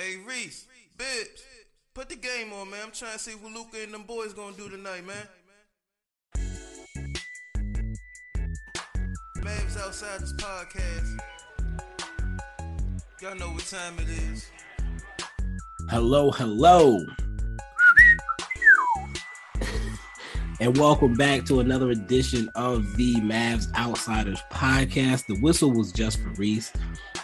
Hey Reese, Bibbs, put the game on, man. I'm trying to see what Luka and them boys gonna do tonight, man. Mavs outside this podcast. Y'all know what time it is. Hello, hello. and welcome back to another edition of the Mavs Outsiders podcast. The whistle was just for Reese.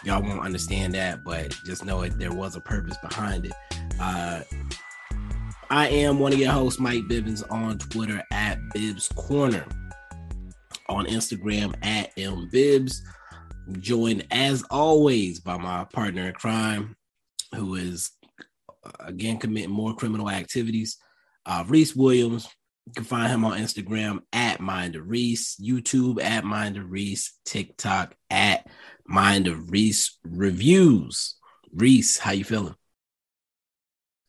Y'all won't understand that, but just know it there was a purpose behind it. Uh, I am one of your hosts, Mike Bibbins, on Twitter at Bibbs Corner, on Instagram at M Bibbs. Joined as always by my partner in crime, who is again committing more criminal activities. Uh, Reese Williams, you can find him on Instagram at Mind of Reese, YouTube at Mind of Reese, TikTok at Mind of Reese Reviews. Reese, how you feeling?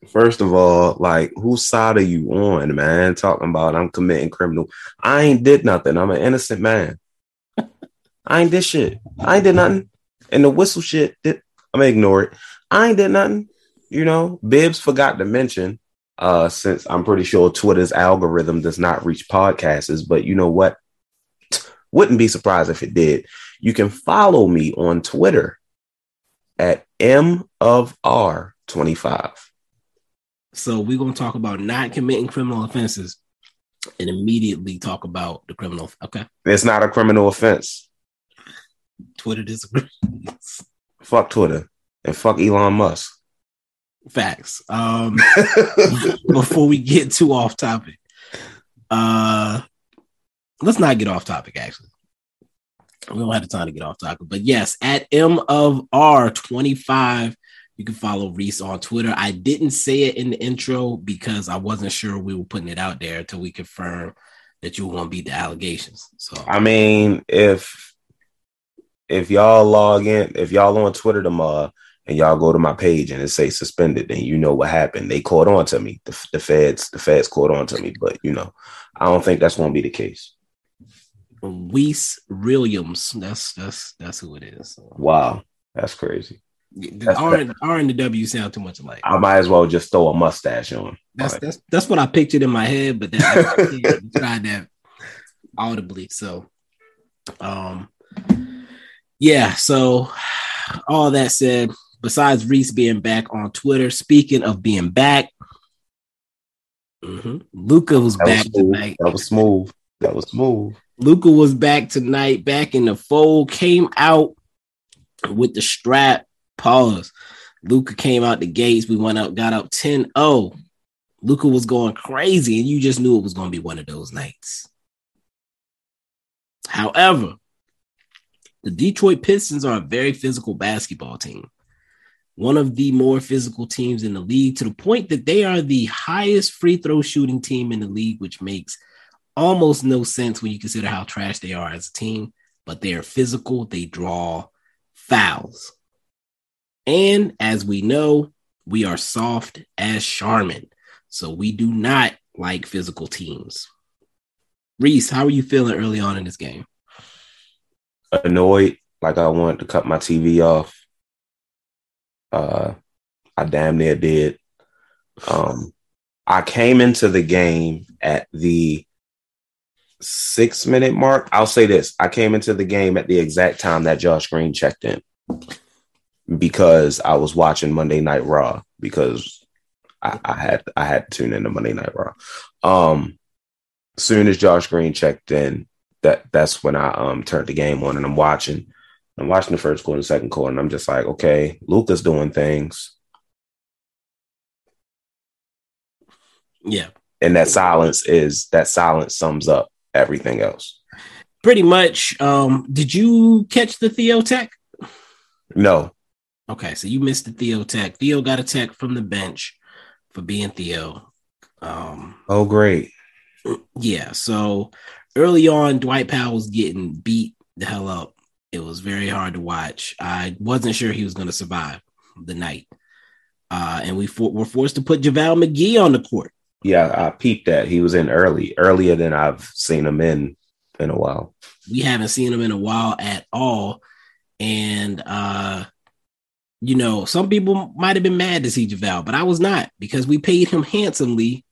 First of all, like whose side are you on, man? Talking about I'm committing criminal. I ain't did nothing. I'm an innocent man. I ain't did shit. I ain't did nothing. And the whistle shit, did, I'm gonna ignore it. I ain't did nothing. You know, Bibbs forgot to mention, uh, since I'm pretty sure Twitter's algorithm does not reach podcasts, but you know what? Wouldn't be surprised if it did. You can follow me on Twitter at M of R25. So we're gonna talk about not committing criminal offenses and immediately talk about the criminal. Okay. It's not a criminal offense. Twitter disagrees. Fuck Twitter and fuck Elon Musk. Facts. Um before we get too off topic. Uh let's not get off topic actually. We don't have the time to get off topic, but yes, at M of R 25, you can follow Reese on Twitter. I didn't say it in the intro because I wasn't sure we were putting it out there until we confirm that you were going to beat the allegations. So I mean, if if y'all log in, if y'all on Twitter tomorrow and y'all go to my page and it say suspended, then you know what happened. They caught on to me. The, the feds, the feds caught on to me, but you know, I don't think that's going to be the case. Weiss Williams, that's that's that's who it is. Wow, that's crazy. The R, and, R and the W sound too much alike. I might as well just throw a mustache on. That's right. that's that's what I pictured in my head, but then I tried that audibly. So, um, yeah. So, all that said, besides Reese being back on Twitter, speaking of being back, mm-hmm, Luka was that back was tonight. That was smooth. That was smooth. Luka was back tonight, back in the fold, came out with the strap. Pause. Luka came out the gates. We went up, got up 10 0. Luka was going crazy, and you just knew it was going to be one of those nights. However, the Detroit Pistons are a very physical basketball team. One of the more physical teams in the league to the point that they are the highest free throw shooting team in the league, which makes almost no sense when you consider how trash they are as a team, but they are physical. They draw fouls. And as we know, we are soft as Charmin. So we do not like physical teams. Reese, how are you feeling early on in this game? Annoyed, like I wanted to cut my TV off. Uh, I damn near did. Um, I came into the game at the six minute mark. I'll say this: I came into the game at the exact time that Josh Green checked in because I was watching Monday Night Raw because I, I had I had to tune into Monday Night Raw. Um, soon as Josh Green checked in, that that's when I um turned the game on and I'm watching. I'm watching the first quarter, and the second quarter, and I'm just like, okay, Luka's doing things. Yeah. And that silence is that silence sums up everything else. Pretty much. Um, did you catch the Theo tech? No. Okay, so you missed the Theo tech. Theo got a tech from the bench for being Theo. Um, oh, great. Yeah. So early on, Dwight Powell was getting beat the hell up. It was very hard to watch. I wasn't sure he was going to survive the night. Uh, and we for- were forced to put JaVale McGee on the court. Yeah, I peeped that. He was in early, earlier than I've seen him in in a while. We haven't seen him in a while at all. And uh you know, some people might have been mad to see JaVale, but I was not because we paid him handsomely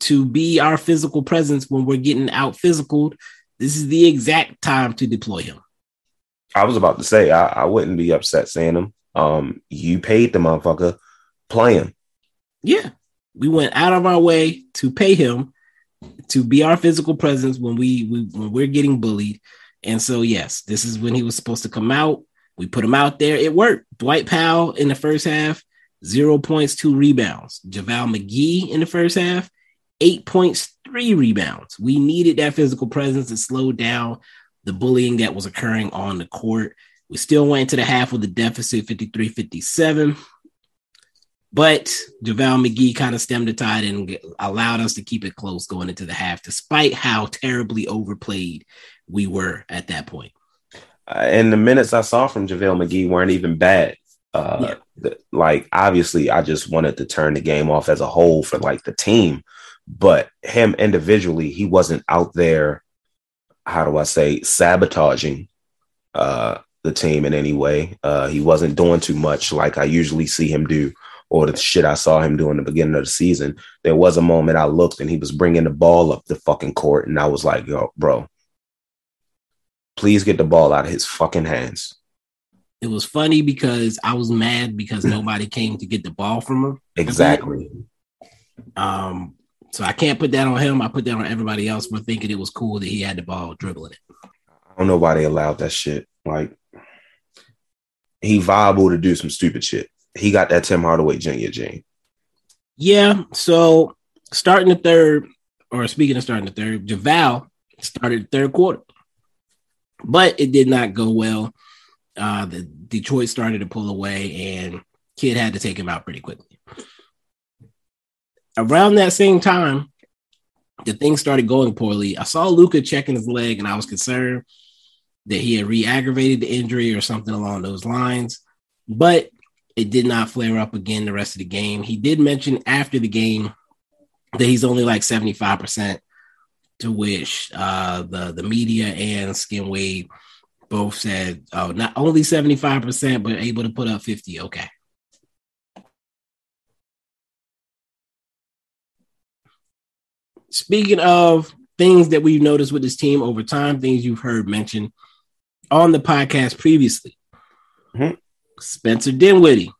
to be our physical presence when we're getting out physical. This is the exact time to deploy him. I was about to say I, I wouldn't be upset seeing him. Um, you paid the motherfucker, play him. Yeah, we went out of our way to pay him to be our physical presence when we, we when we're getting bullied. And so yes, this is when he was supposed to come out. We put him out there. It worked. Dwight Powell in the first half, zero points, two rebounds. JaVale McGee in the first half, eight points, three rebounds. We needed that physical presence to slow down the bullying that was occurring on the court. We still went into the half with a deficit 53 57. But JaVale McGee kind of stemmed the tide and allowed us to keep it close going into the half, despite how terribly overplayed we were at that point. Uh, and the minutes I saw from JaVale McGee weren't even bad. Uh, yeah. like obviously, I just wanted to turn the game off as a whole for like the team, but him individually, he wasn't out there. How do I say sabotaging uh, the team in any way? Uh, he wasn't doing too much like I usually see him do or the shit I saw him do in the beginning of the season. There was a moment I looked and he was bringing the ball up the fucking court, and I was like, "Yo, bro, please get the ball out of his fucking hands." It was funny because I was mad because nobody came to get the ball from him. Exactly. Um, so I can't put that on him. I put that on everybody else for thinking it was cool that he had the ball dribbling it. I don't know why they allowed that shit. Like he viable to do some stupid shit he got that Tim Hardaway Jr. gene. Yeah. So starting the third, or speaking of starting the third, JaVale started the third quarter, but it did not go well. Uh, the Detroit started to pull away, and Kidd had to take him out pretty quickly. Around that same time, the things started going poorly. I saw Luka checking his leg, and I was concerned that he had re-aggravated the injury or something along those lines. But it did not flare up again the rest of the game. He did mention after the game that he's only like 75%, to which uh, the, the media and Skin Wade both said, oh, not only 75%, but able to put up 50. Okay. Speaking of things that we've noticed with this team over time, things you've heard mentioned on the podcast previously. Mm-hmm. Spencer Dinwiddie.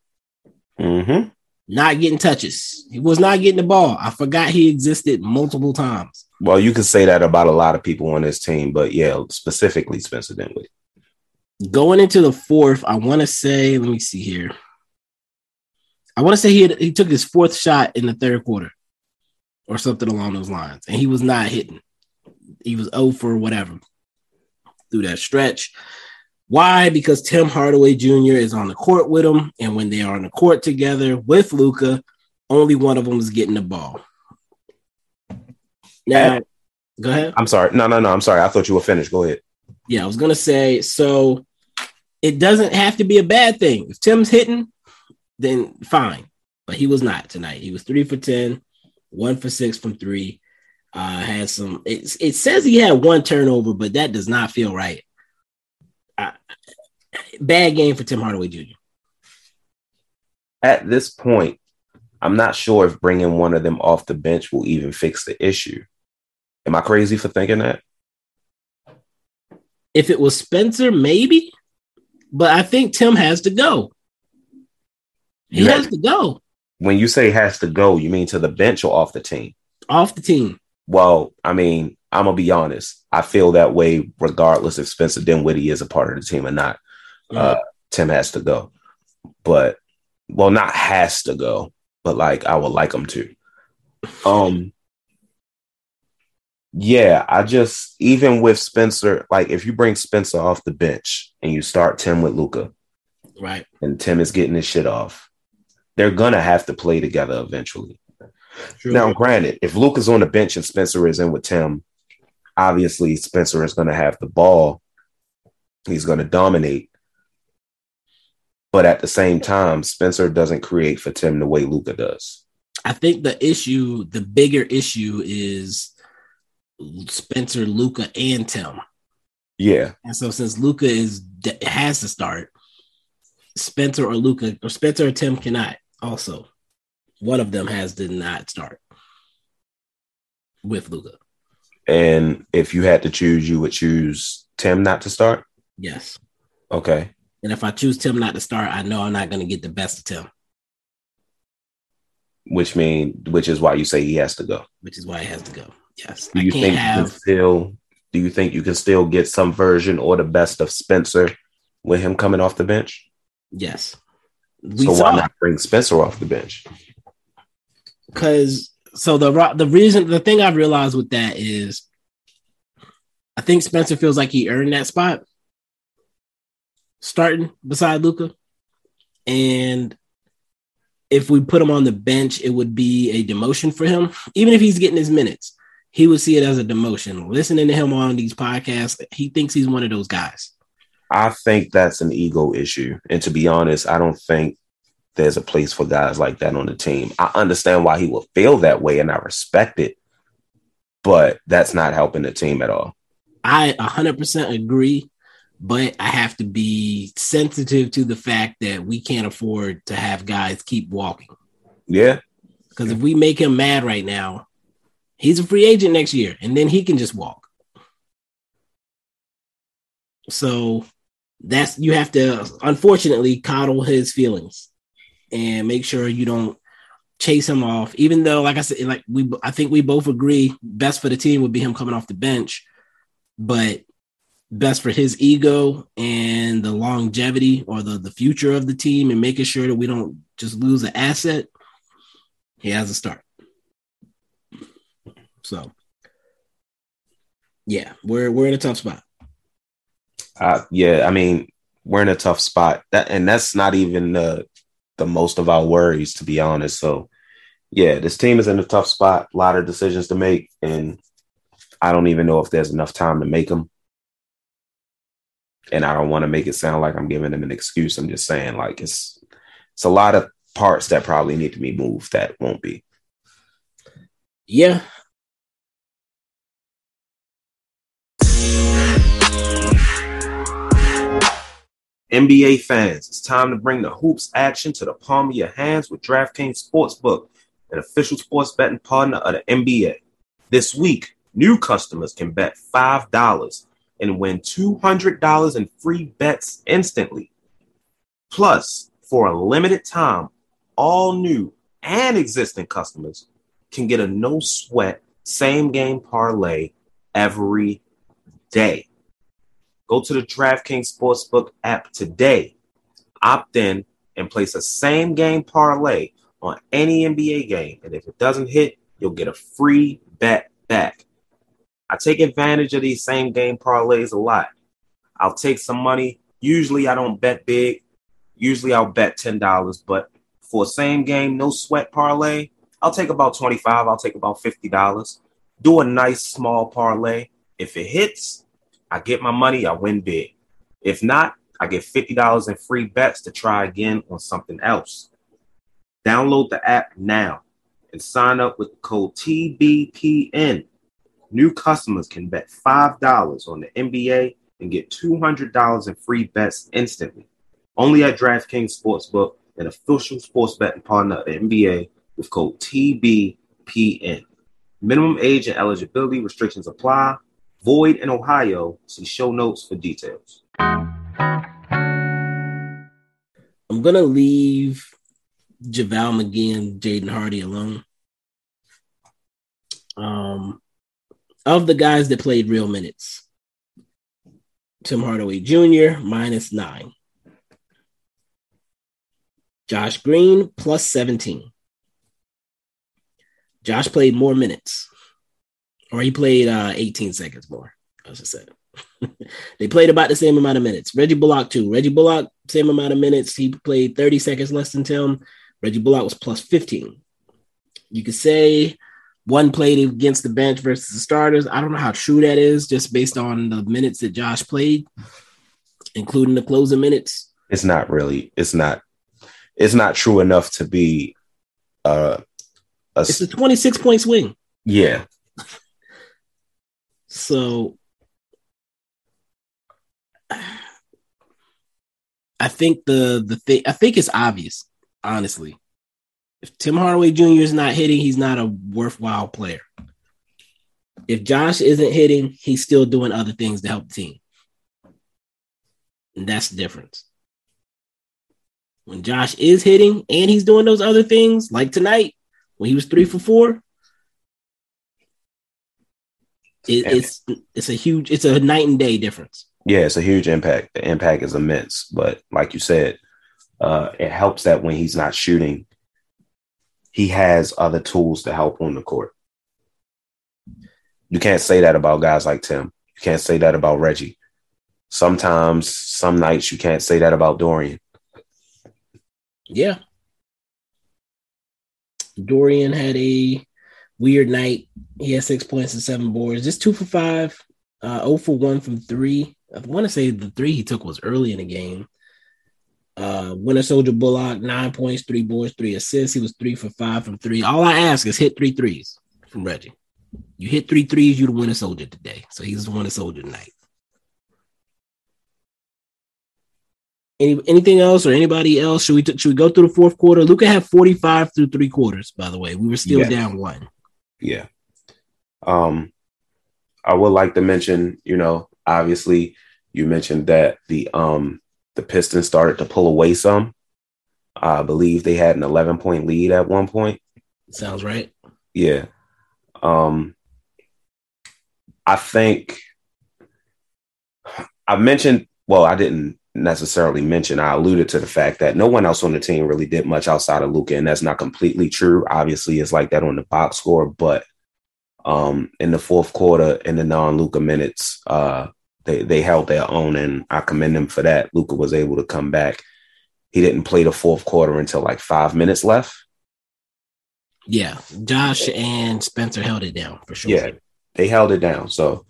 Mm-hmm. Not getting touches. He was not getting the ball. I forgot he existed multiple times. Well, you can say that about a lot of people on this team, but yeah, specifically Spencer Dinwiddie. Going into the fourth, I want to say, let me see here. I want to say he had, he took his fourth shot in the third quarter, or something along those lines, and he was not hitting. He was 0 for whatever through that stretch. Why? Because Tim Hardaway Jr. is on the court with him, and when they are on the court together with Luka, only one of them is getting the ball. Now, go ahead. I'm sorry. No, no, no. I'm sorry. I thought you were finished. Go ahead. Yeah, I was gonna say. So it doesn't have to be a bad thing. If Tim's hitting, then fine. But he was not tonight. He was three for ten, one for six from three. Uh, had some. It, it says he had one turnover, but that does not feel right bad game for Tim Hardaway Jr. At this point, I'm not sure if bringing one of them off the bench will even fix the issue. Am I crazy for thinking that? If it was Spencer, maybe, but I think Tim has to go. He has to go. When you say has to go, you mean to the bench or off the team? Off the team. Well, I mean, I'm gonna be honest. I feel that way regardless if Spencer Dinwiddie is a part of the team or not. Uh, Tim has to go, but well, not has to go, but like I would like him to. Um, yeah, I just even with Spencer, like if you bring Spencer off the bench and you start Tim with Luka, right, and Tim is getting his shit off, they're gonna have to play together eventually. True. Now, granted, if Luka's on the bench and Spencer is in with Tim, obviously Spencer is going to have the ball. He's going to dominate. But at the same time, Spencer doesn't create for Tim the way Luka does. I think the issue, the bigger issue is Spencer, Luka, and Tim. Yeah. And so since Luka is has to start, Spencer or Luka or Spencer or Tim cannot. Also, one of them has did not start with Luka. And if you had to choose, you would choose Tim not to start. Yes. Okay. And if I choose Tim not to start, I know I'm not going to get the best of Tim. Which mean, which is why you say he has to go. Which is why he has to go. Yes. Do you think have... you can still? Do you think you can still get some version or the best of Spencer with him coming off the bench? Yes. We so why not bring Spencer off the bench? Because so the the reason the thing I've realized with that is, I think Spencer feels like he earned that spot starting beside Luka. and if we put him on the bench, it would be a demotion for him. Even if he's getting his minutes, he would see it as a demotion. Listening to him on these podcasts, he thinks he's one of those guys. I think that's an ego issue. And to be honest, I don't think there's a place for guys like that on the team. I understand why he will feel that way and I respect it, but that's not helping the team at all. I 100% agree, but I have to be sensitive to the fact that we can't afford to have guys keep walking. Yeah. Because if we make him mad right now, he's a free agent next year and then he can just walk. So that's you have to unfortunately coddle his feelings and make sure you don't chase him off. Even though, like I said, like we I think we both agree best for the team would be him coming off the bench, but best for his ego and the longevity or the, the future of the team and making sure that we don't just lose an asset, he has a start. So yeah, we're we're in a tough spot. Uh, yeah, I mean, we're in a tough spot. That and that's not even the the most of our worries, to be honest. So, yeah, this team is in a tough spot. A lot of decisions to make, and I don't even know if there's enough time to make them. And I don't want to make it sound like I'm giving them an excuse. I'm just saying, like it's it's a lot of parts that probably need to be moved that won't be. Yeah, NBA fans, it's time to bring the hoops action to the palm of your hands with DraftKings Sportsbook, an official sports betting partner of the NBA. This week, new customers can bet $5 and win $200 in free bets instantly. Plus, for a limited time, all new and existing customers can get a no sweat same game parlay every day. Go to the DraftKings Sportsbook app today, opt in, and place a same game parlay on any NBA game. And if it doesn't hit, you'll get a free bet back. I take advantage of these same game parlays a lot. I'll take some money. Usually I don't bet big. Usually I'll bet $10, but for a same game, no sweat parlay, I'll take about 25, I'll take about $50. Do a nice small parlay. If it hits, I get my money, I win big. If not, I get $50 in free bets to try again on something else. Download the app now and sign up with the code TBPN. New customers can bet $5 on the NBA and get $200 in free bets instantly. Only at DraftKings Sportsbook, an official sports betting partner of the NBA with code TBPN. Minimum age and eligibility restrictions apply. Void in Ohio. See show notes for details. I'm gonna leave JaVale McGee and Jaden Hardy alone. Um, of the guys that played real minutes, Tim Hardaway Jr. minus nine. Josh Green plus 17. Josh played more minutes or he played uh, 18 seconds more. I should say. they played about the same amount of minutes. Reggie Bullock too. Reggie Bullock same amount of minutes. He played 30 seconds less than Tim. Reggie Bullock was plus 15. You could say one played against the bench versus the starters. I don't know how true that is, just based on the minutes that Josh played, including the closing minutes. It's not really. It's not. It's not true enough to be. Uh, a, it's a 26 point swing. Yeah, so I think the the thing I think it's obvious, honestly. If Tim Hardaway Jr. is not hitting, he's not a worthwhile player. If Josh isn't hitting, he's still doing other things to help the team. And that's the difference. When Josh is hitting and he's doing those other things, like tonight, when he was three for four, it, it's it's a huge, it's a night and day difference. Yeah, it's a huge impact. The impact is immense. But like you said, uh, it helps that when he's not shooting, he has other tools to help on the court. You can't say that about guys like Tim. You can't say that about Reggie. Sometimes, some nights, you can't say that about Dorian. Yeah. Dorian had a weird night. He had six points and seven boards. Just two for five, uh, 0 for one from three. I want to say the three he took was early in the game. Uh, Winter Soldier Bullock, nine points, three boards, three assists. He was three for five from three. All I ask is hit three threes from Reggie. You hit three threes, you the Winter Soldier today. So he's the Winter Soldier tonight. Any, anything else or anybody else? Should we t- should we go through the fourth quarter? Luka had 45 through three quarters, by the way. We were still Yes. down one. Yeah. Um, I would like to mention, you know, obviously you mentioned that the um the Pistons started to pull away some. I believe they had an 11 point lead at one point. Sounds right. Yeah. Um I think I mentioned well, I didn't necessarily mention, I alluded to the fact that no one else on the team really did much outside of Luka, and that's not completely true. Obviously, it's like that on the box score, but um in the fourth quarter in the non-Luka minutes, uh they they held their own and I commend them for that. Luka was able to come back. He didn't play the fourth quarter until like five minutes left. Yeah. Josh and Spencer held it down for sure. Yeah, they held it down. So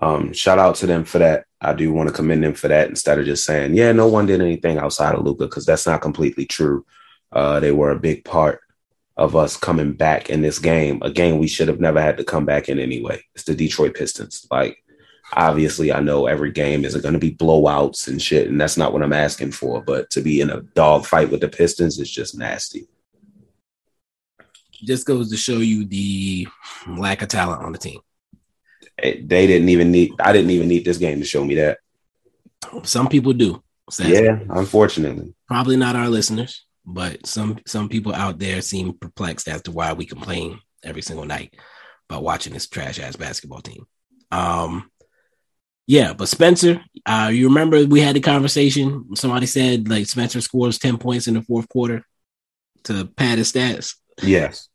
um, shout out to them for that. I do want to commend them for that instead of just saying, yeah, no one did anything outside of Luka, because that's not completely true. Uh, they were a big part of us coming back in this game, a game we should have never had to come back in anyway. It's the Detroit Pistons. Like, obviously, I know every game isn't going to be blowouts and shit, and that's not what I'm asking for. But to be in a dog fight with the Pistons is just nasty. Just goes to show you the lack of talent on the team. It- they didn't even need, I didn't even need this game to show me that. Some people do. sadly. Yeah, unfortunately. Probably not our listeners, but some some people out there seem perplexed as to why we complain every single night about watching this trash ass basketball team. Um yeah, but Spencer, uh, you remember we had the conversation. Somebody said like Spencer scores 10 points in the fourth quarter to pad his stats. Yes.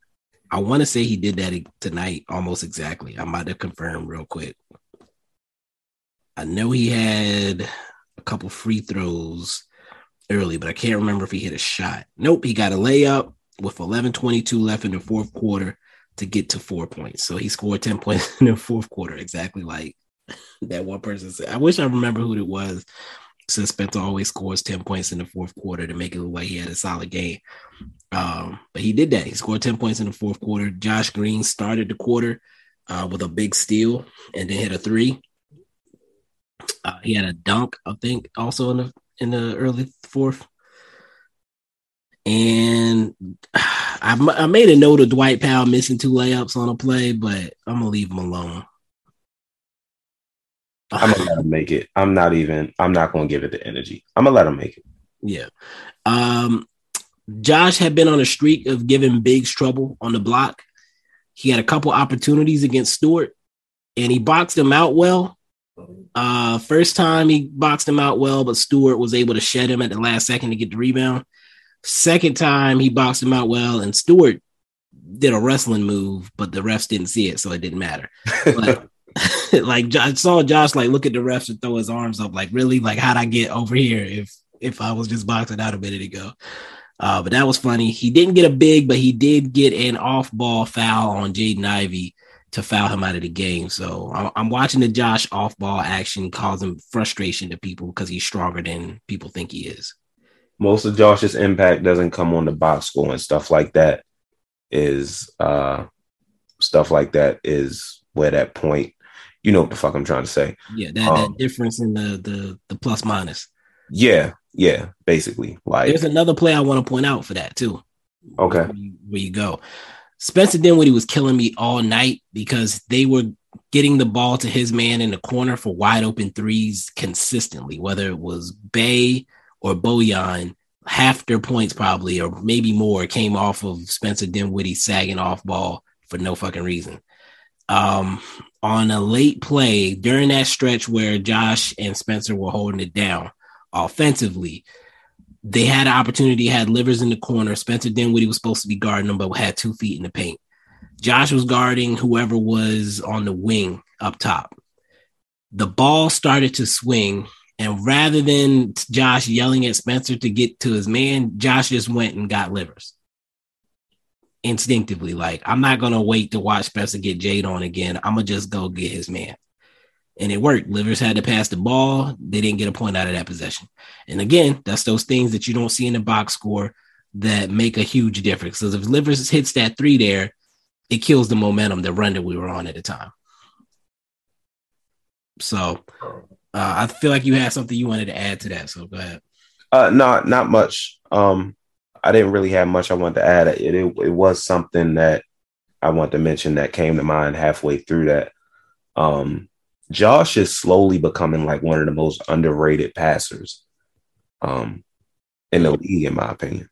I want to say he did that tonight almost exactly. I might have confirmed real quick. I know he had a couple free throws early, but I can't remember if he hit a shot. Nope, he got a layup with 11:22 left in the fourth quarter to get to four points. So he scored 10 points in the fourth quarter, exactly like that one person said. I wish I remember who it was. Since Spencer always scores 10 points in the fourth quarter to make it look like he had a solid game. Um, but he did that. He scored 10 points in the fourth quarter. Josh Green started the quarter uh, with a big steal and then hit a three. Uh, he had a dunk, I think, also in the in the early fourth. And I, I made a note of Dwight Powell missing two layups on a play, but I'm gonna leave him alone. I'm gonna let him make it. I'm not even. I'm not gonna give it the energy. I'm gonna let him make it. Yeah. Um, Josh had been on a streak of giving bigs trouble on the block. He had a couple opportunities against Stewart, and he boxed him out well. Uh, first time he boxed him out well, but Stewart was able to shed him at the last second to get the rebound. Second time he boxed him out well, and Stewart did a wrestling move, but the refs didn't see it, so it didn't matter. But like I saw Josh like look at the refs and throw his arms up, like really, like how'd I get over here if if I was just boxing out a minute ago? Uh, but that was funny. He didn't get a big, but he did get an off ball foul on Jaden Ivey to foul him out of the game. So I'm, I'm watching the Josh off ball action causing frustration to people because he's stronger than people think he is. Most of Josh's impact doesn't come on the box score and stuff like that. Is uh stuff like that is where that point. You know what the fuck I'm trying to say. Yeah, that, Um, that difference in the the the plus minus. Yeah, yeah, basically. Like There's another play I want to point out for that too. okay, Where you, where you go. Spencer Dinwiddie was killing me all night because they were getting the ball to his man in the corner for wide open threes consistently, whether it was Bey or Bojan. Half their points probably, or maybe more, came off of Spencer Dinwiddie sagging off ball for no fucking reason. Um, on a late play during that stretch where Josh and Spencer were holding it down offensively, they had an opportunity, had Livers in the corner. Spencer Dinwiddie was supposed to be guarding them, but had two feet in the paint. Josh was guarding whoever was on the wing up top. The ball started to swing, and rather than Josh yelling at Spencer to get to his man, Josh just went and got Livers instinctively. Like, I'm not gonna wait to watch Spencer get Jade on again. I'm gonna just go get his man. And it worked. Livers had to pass the ball. They didn't get a point out of that possession. And again, that's those things that you don't see in the box score that make a huge difference. Because if Livers hits that three there, it kills the momentum, the run that we were on at the time. So uh, I feel like you had something you wanted to add to that. So go ahead. uh, not not much. Um, I didn't really have much I wanted to add. It, it it was something that I want to mention that came to mind halfway through that. Um, Josh is slowly becoming like one of the most underrated passers, um, in the league, in my opinion.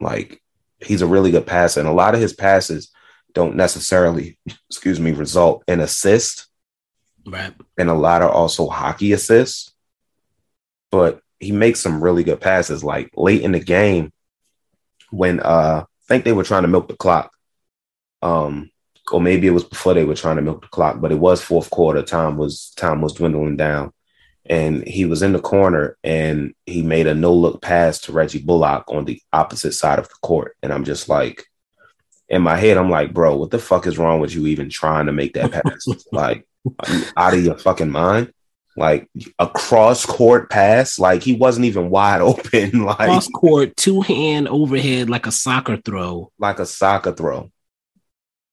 Like he's a really good passer, and a lot of his passes don't necessarily, excuse me, result in assist. Right. and a lot are also hockey assists. But he makes some really good passes. Like late in the game, when uh, I think they were trying to milk the clock, um, or maybe it was before they were trying to milk the clock, but it was fourth quarter. Time was time was dwindling down, and he was in the corner and he made a no look pass to Reggie Bullock on the opposite side of the court, and I'm just like, in my head, I'm like, bro, what the fuck is wrong with you even trying to make that pass? like, out of your fucking mind? Like a cross court pass, like he wasn't even wide open, like Cross court, two hand overhead like a soccer throw. like a soccer throw.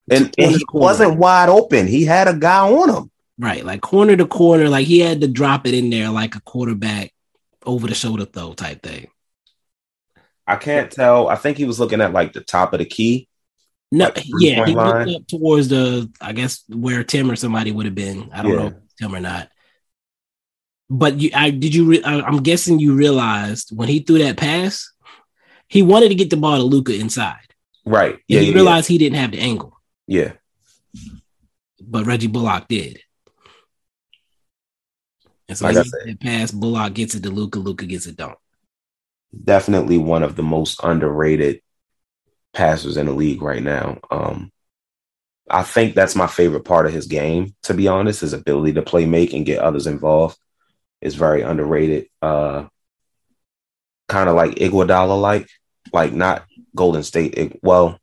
And, and he corner. wasn't wide open. He had a guy on him. Right. Like corner to corner. Like he had to drop it in there like a quarterback over the shoulder throw type thing. I can't tell. I think he was looking at like the top of the key. No, Like yeah, he three-point looked up towards the, I guess, where Tim or somebody would have been. I don't Yeah. know if Tim or not. But you, I did you? Re- I, I'm guessing you realized when he threw that pass, he wanted to get the ball to Luka inside. Right. And Yeah. he Yeah. realized he didn't have the angle, yeah. but Reggie Bullock did. And so Like he said. that pass, Bullock gets it to Luka, Luka gets it dunk. Definitely one of the most underrated passers in the league right now. Um, I think that's my favorite part of his game, to be honest, his ability to play make and get others involved is very underrated. Uh, kind of like Iguodala like, like not Golden State. Ig- well,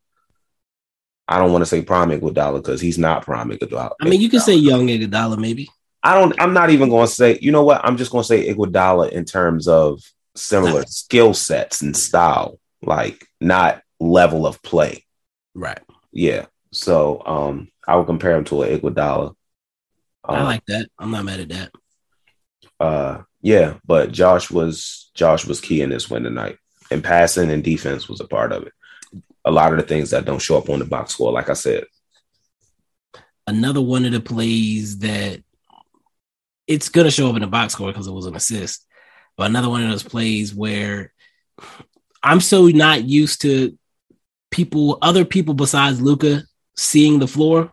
I don't want to say prime Iguodala because he's not prime Iguodala. I mean, you can say young Iguodala maybe. I don't. I'm not even going to say. You know what? I'm just going to say Iguodala in terms of similar Nice. skill sets and style, like not level of play. Right. Yeah. So um, I would compare him to an Iguodala. I Um, like that. I'm not mad at that. Uh, yeah, but Josh was Josh was key in this win tonight, and passing and defense was a part of it. A lot of the things that don't show up on the box score, like I said. another one of the plays that it's gonna show up in the box score because it was an assist. But another one of those plays where I'm so not used to people, other people besides Luka, seeing the floor.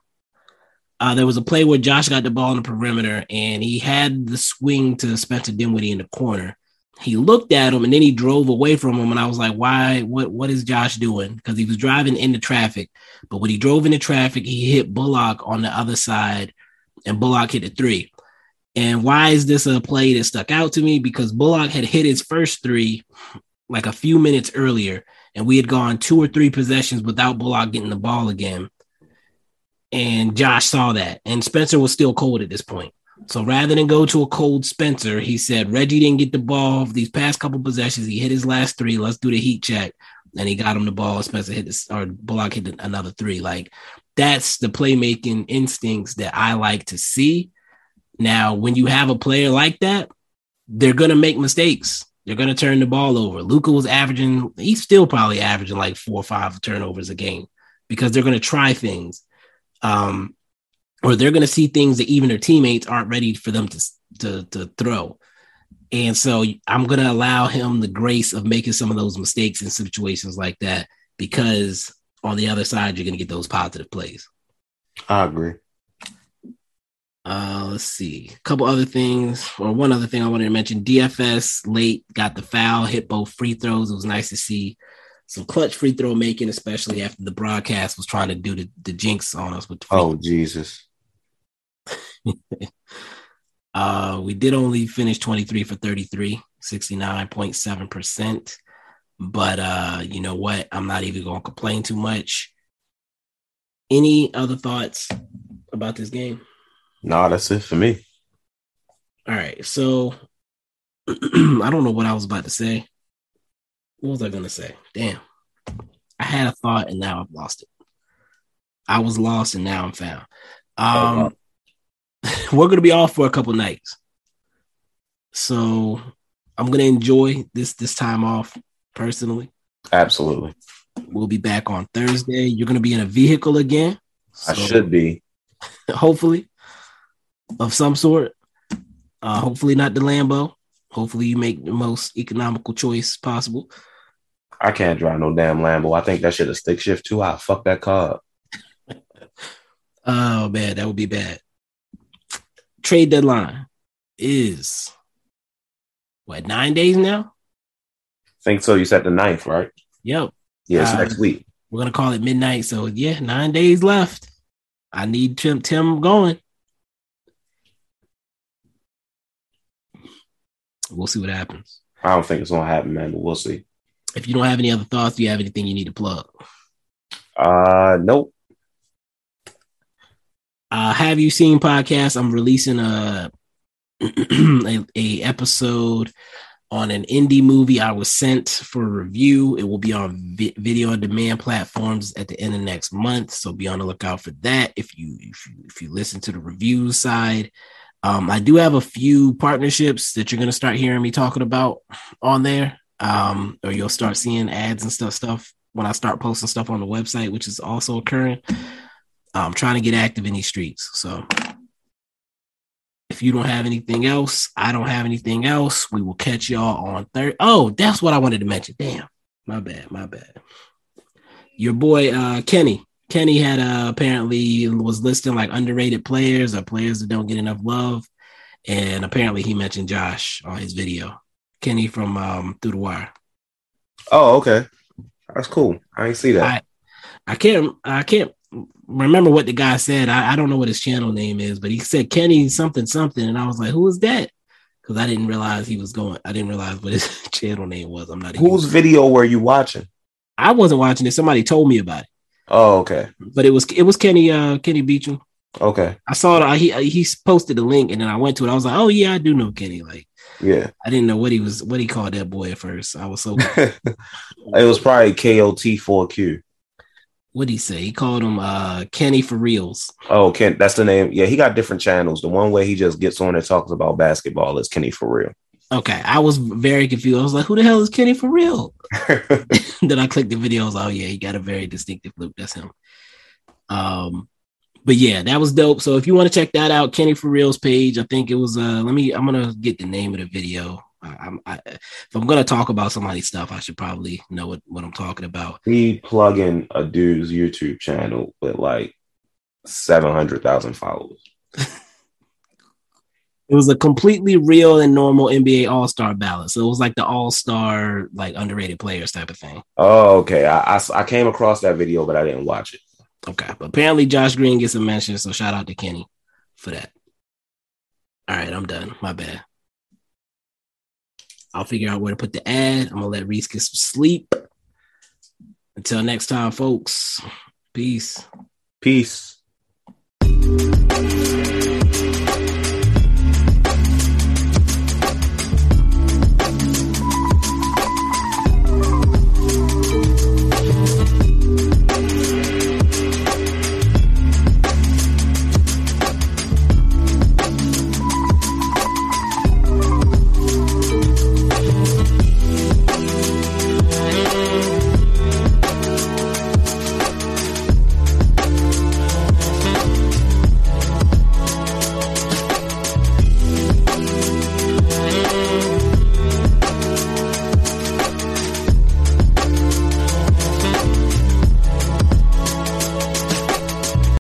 Uh, there was a play where Josh got the ball on the perimeter and he had the swing to Spencer Dinwiddie in the corner. He looked at him and then he drove away from him, and I was like, "Why? What? What is Josh doing?" Because he was driving into traffic, but when he drove into traffic, he hit Bullock on the other side, and Bullock hit a three. And why is this a play that stuck out to me? Because Bullock had hit his first three like a few minutes earlier, and we had gone two or three possessions without Bullock getting the ball again. And Josh saw that, and Spencer was still cold at this point. So rather than go to a cold Spencer, he said Reggie didn't get the ball these past couple possessions. He hit his last three. Let's do the heat check. And he got him the ball. Spencer hit this, or Bullock hit another three. Like that's the playmaking instincts that I like to see. Now, when you have a player like that, they're gonna make mistakes. They're going to turn the ball over. Luka was averaging, he's still probably averaging like four or five turnovers a game because they're going to try things. Um, or they're going to see things that even their teammates aren't ready for them to, to, to throw. And so I'm going to allow him the grace of making some of those mistakes in situations like that because on the other side, you're going to get those positive plays. I agree. Uh, let's see. A couple other things, or one other thing I wanted to mention. DFS late got the foul, hit both free throws. It was nice to see some clutch free throw making, especially after the broadcast was trying to do the, the jinx on us with Oh Jesus. uh, we did only finish 23 for 33, 69.7%. But uh, you know what? I'm not even going to complain too much. Any other thoughts about this game? Nah, that's it for me. All right. So I don't know what I was about to say. What was I going to say? Damn. I had a thought and now I've lost it. I was lost and now I'm found. Um, wow. we're going to be off for a couple nights. So I'm going to enjoy this this time off personally. Absolutely. We'll be back on Thursday. You're going to be in a vehicle again. I should be. hopefully of some sort. Uh, hopefully not the Lambo. Hopefully you make the most economical choice possible. I can't drive no damn Lambo. I think that shit a stick shift too. I fuck that car up. Oh man, that would be bad. Trade deadline is what nine days now? think so. You said the ninth, right? Yep. Yeah, it's Uh, next week. We're gonna call it midnight. So yeah, nine days left. I need Tim Tim going. We'll see what happens. I don't think it's gonna happen, man, but we'll see. If you don't have any other thoughts, do you have anything you need to plug? Uh nope. Uh, have you seen podcast? I'm releasing a, a a episode on an indie movie I was sent for review. It will be on vi- video on demand platforms at the end of next month, so be on the lookout for that. If you if you if you listen to the review side, um, I do have a few partnerships that you're gonna start hearing me talking about on there, um, or you'll start seeing ads and stuff stuff when I start posting stuff on the website, which is also occurring. I'm trying to get active in these streets. So if you don't have anything else, I don't have anything else. We will catch y'all on third. Oh, that's what I wanted to mention. Damn, my bad, my bad. Your boy uh Kenny. Kenny had uh, apparently was listing like underrated players or players that don't get enough love. And apparently he mentioned Josh on his video. Kenny from um Through the Wire. Oh, okay. That's cool. I ain't see that. I I can't I can't remember what the guy said. I, I don't know what his channel name is, but he said Kenny something something, and I was like, who is that? Because I didn't realize he was going. I didn't realize what his channel name was. I'm not. Whose video were you watching? I wasn't watching it. Somebody told me about it, Oh, okay. but it was it was Kenny uh Kenny Beecham. Okay. I saw it. He he posted the link, and then I went to it. I was like, oh yeah, I do know Kenny. Like Yeah. I didn't know what he was what he called that boy at first. I was so it was probably KOT4Q. what did he say? He called him uh Kenny for reals. Oh, Ken, that's the name. Yeah, he got different channels. The one way he just gets on and talks about basketball is Kenny for real. Okay, I was very confused. I was like, who the hell is Kenny for real? then I clicked the video. I was like, oh yeah, he got a very distinctive look. That's him. Um, but yeah, that was dope. So if you want to check that out, Kenny for Real's page, I think it was. Uh, let me. I'm gonna get the name of the video. I, I'm, I, if I'm gonna talk about somebody's stuff, I should probably know what, what I'm talking about. he plugging a dude's YouTube channel with like seven hundred thousand followers. It was a completely real and normal NBA All Star ballot. So it was like the All Star, like underrated players type of thing. Oh, okay. I, I I came across that video, but I didn't watch it. Okay. But apparently Josh Green gets a mention, so shout out to Kenny for that. All right, I'm done. My bad. I'll figure out where to put the ad. I'm gonna let Reese get some sleep. Until next time, folks. Peace. Peace.